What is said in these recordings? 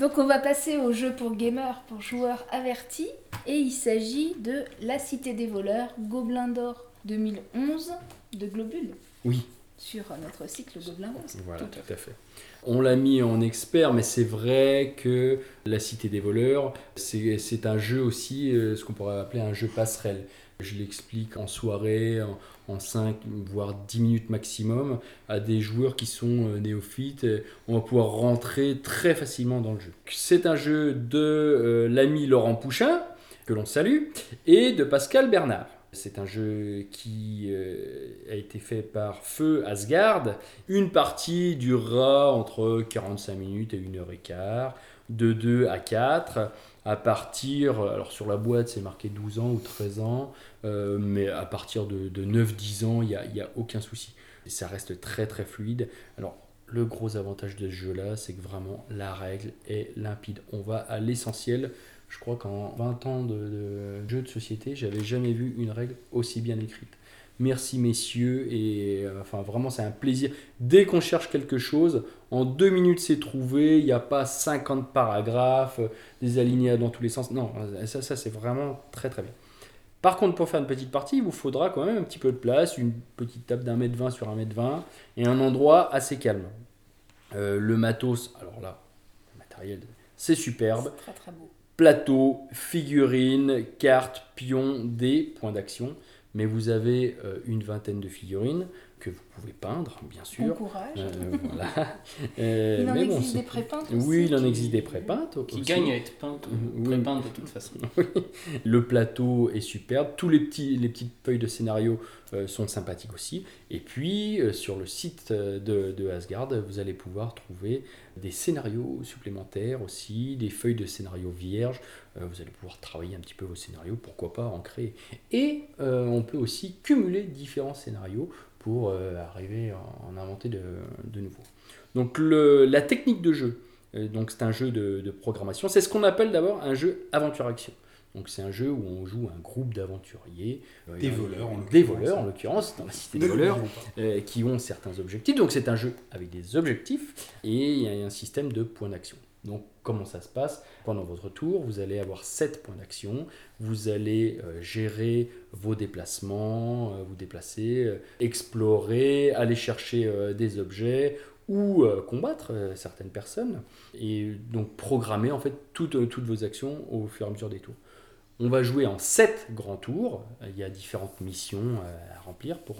Donc on va passer au jeu pour gamers, pour joueurs avertis. Et il s'agit de La Cité des voleurs, Gobelin d'or 2011 de Globule. Oui. Sur notre cycle Gobelin Rose. Voilà, tout à fait. On l'a mis en expert, mais c'est vrai que La Cité des voleurs, c'est un jeu aussi, euh, ce qu'on pourrait appeler un jeu passerelle. Je l'explique en soirée, en, 5 voire 10 minutes maximum, à des joueurs qui sont euh, néophytes. On va pouvoir rentrer très facilement dans le jeu. C'est un jeu de euh, l'ami Laurent Pouchin, que l'on salue, et de Pascal Bernard. C'est un jeu qui euh, a été fait par Feu Asgard. Une partie durera entre 45 minutes et 1 heure et quart, de 2 à 4 à partir, alors sur la boîte c'est marqué 12 ans ou 13 ans, euh, mais à partir de, 9-10 ans, il n'y a, a, aucun souci. Et ça reste très très fluide. Alors le gros avantage de ce jeu-là, c'est que vraiment la règle est limpide. On va à l'essentiel. Je crois qu'en 20 ans de, de jeu de société, j'avais jamais vu une règle aussi bien écrite. Merci messieurs et euh, enfin vraiment c'est un plaisir. Dès qu'on cherche quelque chose, en deux minutes c'est trouvé, il n'y a pas 50 paragraphes, euh, des alinéas dans tous les sens. Non, ça, ça c'est vraiment très très bien. Par contre, pour faire une petite partie, il vous faudra quand même un petit peu de place, une petite table d'un mètre vingt sur un mètre vingt et un endroit assez calme. Euh, le matos, alors là, le matériel, c'est superbe. Très très beau. Plateau, figurines, cartes, pions, dés, points d'action mais vous avez euh, une vingtaine de figurines que vous pouvez peindre, bien sûr. Bon courage. Euh, voilà. Euh, il en existe des prépeintes aussi Oui, il en existe des prépeintes. Qui gagnent à être peintes ou prépeintes de toute façon. Le plateau est superbe. Tous les, petits, les petites feuilles de scénario sont sympathiques aussi. Et puis, sur le site de, de, Asgard, vous allez pouvoir trouver des scénarios supplémentaires aussi, des feuilles de scénario vierges. vous allez pouvoir travailler un petit peu vos scénarios, pourquoi pas en créer. Et on peut aussi cumuler différents scénarios pour euh, arriver à en inventer de, de nouveaux. Donc le, la technique de jeu, euh, donc c'est un jeu de, de programmation, c'est ce qu'on appelle d'abord un jeu aventure-action. Donc c'est un jeu où on joue un groupe d'aventuriers, euh, des voleurs, en des voleurs en l'occurrence, dans la cité des voleurs, qui ont certains objectifs. Donc c'est un jeu avec des objectifs et il y a un système de points d'action. Donc comment ça se passe? Pendant votre tour, vous allez avoir 7 points d'action, vous allez euh, gérer vos déplacements, euh, vous déplacer, euh, explorer, aller chercher des objets ou combattre certaines personnes. Et donc programmer en fait toutes, toutes vos actions au fur et à mesure des tours. On va jouer en 7 grands tours. Il y a différentes missions à remplir pour,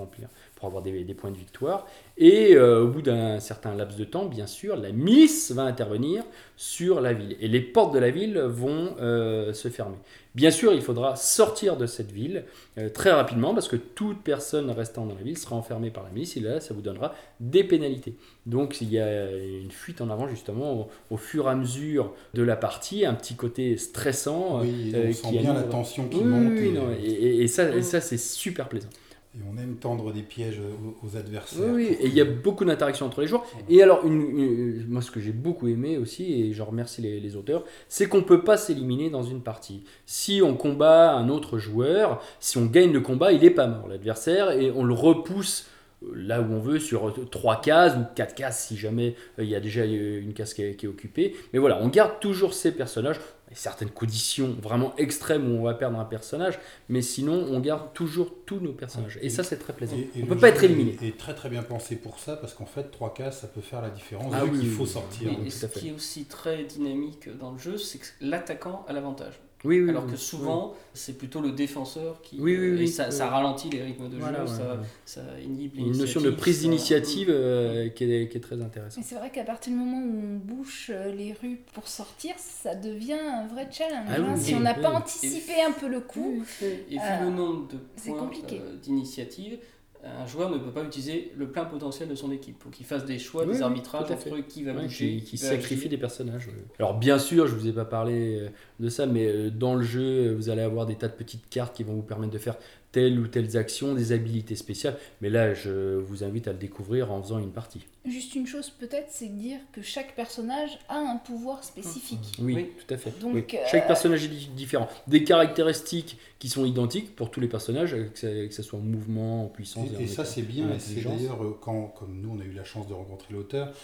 avoir des, des points de victoire. Et euh, au bout d'un certain laps de temps, bien sûr, la milice va intervenir sur la ville. Et les portes de la ville vont euh, se fermer. Bien sûr, il faudra sortir de cette ville euh, très rapidement parce que toute personne restant dans la ville sera enfermée par la milice et là, ça vous donnera des pénalités. Donc, il y a une fuite en avant justement au, fur et à mesure de la partie, un petit côté stressant. Oui, on sent bien la tension qui monte. et, ça, et ça c'est super plaisant. Et on aime tendre des pièges aux, adversaires. Oui, et il y a beaucoup d'interactions entre les joueurs. Et alors, une, moi, ce que j'ai beaucoup aimé aussi, et je remercie les, auteurs, c'est qu'on ne peut pas s'éliminer dans une partie. Si on combat un autre joueur, si on gagne le combat, il n'est pas mort, l'adversaire, et on le repousse là où on veut sur trois cases ou quatre cases si jamais euh, il y a déjà une case qui est, qui est, occupée. Mais voilà, on garde toujours ces personnages certaines conditions vraiment extrêmes où on va perdre un personnage, mais sinon on garde toujours tous nos personnages. Et, ça c'est très plaisant. on ne peut pas être éliminé. Et très très bien pensé pour ça, parce qu'en fait trois cases ça peut faire la différence. Ah oui, il faut sortir. Et, ce qui est aussi très dynamique dans le jeu, c'est que l'attaquant a l'avantage. Oui, oui, Alors que souvent, c'est plutôt le défenseur qui. Oui, oui, et ça, ça, ralentit les rythmes de jeu, ça, ça, inhibe Une notion de prise d'initiative euh, qui, est, qui, est, très intéressante. c'est vrai qu'à partir du moment où on bouche euh, les rues pour sortir, ça devient un vrai challenge. Ah hein. si on n'a pas anticipé un peu le coup. Et vu le euh, nombre de points d'initiative, un joueur ne peut pas utiliser le plein potentiel de son équipe. Il faut qu'il fasse des choix, des arbitrages entre qui va bouger. Qui, sacrifie des personnages. Alors bien sûr, je ne vous ai pas parlé euh, de ça, mais euh, dans le jeu, vous allez avoir des tas de petites cartes qui vont vous permettre de faire telle ou telle action, des habilités spéciales. Mais là, je vous invite à le découvrir en faisant une partie. Juste une chose peut-être, c'est de dire que chaque personnage a un pouvoir spécifique. Oui, tout à fait. Donc, Chaque euh, personnage est différent. Des caractéristiques qui sont identiques pour tous les personnages, que ce soit en mouvement, en puissance. Et, ça, c'est bien. Et c'est d'ailleurs, euh, quand, comme nous, on a eu la chance de rencontrer l'auteur,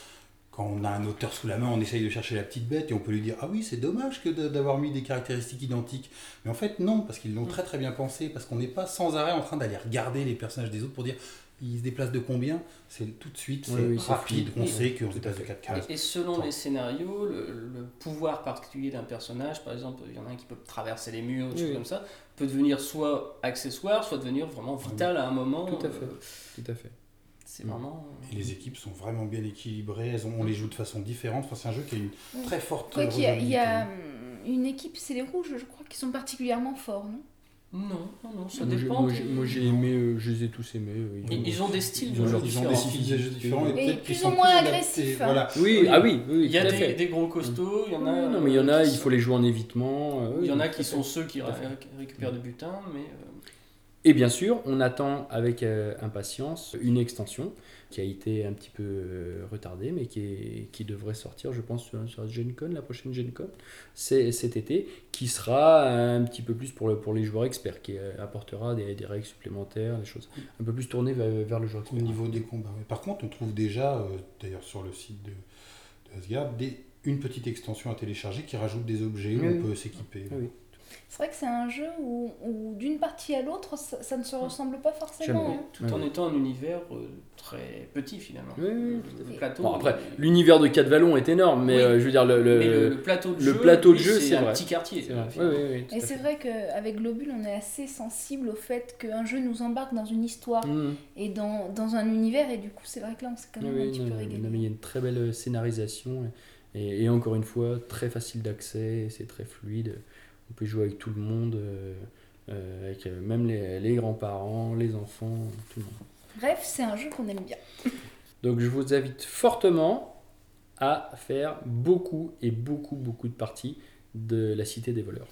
quand on a un auteur sous la main, on essaye de chercher la petite bête et on peut lui dire Ah oui, c'est dommage que d'avoir mis des caractéristiques identiques. Mais en fait, non, parce qu'ils l'ont très très bien pensé, parce qu'on n'est pas sans arrêt en train d'aller regarder les personnages des autres pour dire il se déplace de combien? C'est tout de suite, c'est rapide, on sait qu'on se déplace de 4 cases. Et, selon les scénarios, le, pouvoir particulier d'un personnage, par exemple, il y en a un qui peut traverser les murs, des choses comme ça, peut devenir soit accessoire, soit devenir vraiment vital à un moment. Tout à fait. Euh, tout à fait. C'est vraiment. Et les équipes sont vraiment bien équilibrées, elles ont, on les joue de façon différente. Enfin, c'est un jeu qui a une très forte. il y, il y a hum, une équipe, c'est les rouges, je crois, qui sont particulièrement forts, non? Non, non, non, ça moi, dépend. Moi, j'ai aimé, euh, je les ai tous aimés. ils, ont, des styles de jeux différents. Des jeux différents et, plus ou moins agressifs. Voilà. Oui, ah oui, oui, Il y a des, des, gros costauds, il y en a. non, mais il y en a, il faut les jouer en évitement. il y en a qui sont ceux qui récupèrent du butin, mais. Et bien sûr, on attend avec euh, impatience une extension qui a été un petit peu euh, retardée, mais qui, est, qui devrait sortir, je pense, sur, GenCon, la prochaine GenCon, c'est cet été, qui sera un petit peu plus pour, le, pour les joueurs experts, qui euh, apportera des, des, règles supplémentaires, des choses un peu plus tournées vers, le joueur expert. Au niveau des combats, Par contre, on trouve déjà, d'ailleurs sur le site de, de Asgard, des, une petite extension à télécharger qui rajoute des objets où on peut s'équiper. Oui. C'est vrai que c'est un jeu où, d'une partie à l'autre, ça, ne se ressemble pas forcément. Hein. Tout en étant un univers euh, très petit finalement. Oui, le, plateau, bon, après, l'univers de 4 vallons est énorme, mais euh, je veux dire, le, le, plateau de le jeu, plateau de jeu c'est un petit quartier. Et c'est vrai qu'avec Globule, on est assez sensible au fait qu'un jeu nous embarque dans une histoire mmh. et dans, dans, un univers, et du coup, c'est vrai que là, on s'est quand même un petit peu régalé. Il y a une très belle scénarisation, et, et encore une fois, très facile d'accès, c'est très fluide on peut jouer avec tout le monde, euh, euh, avec euh, même les, grands-parents, les enfants, tout le monde. Bref, c'est un jeu qu'on aime bien. Donc je vous invite fortement à faire beaucoup et beaucoup beaucoup de parties de la Cité des voleurs.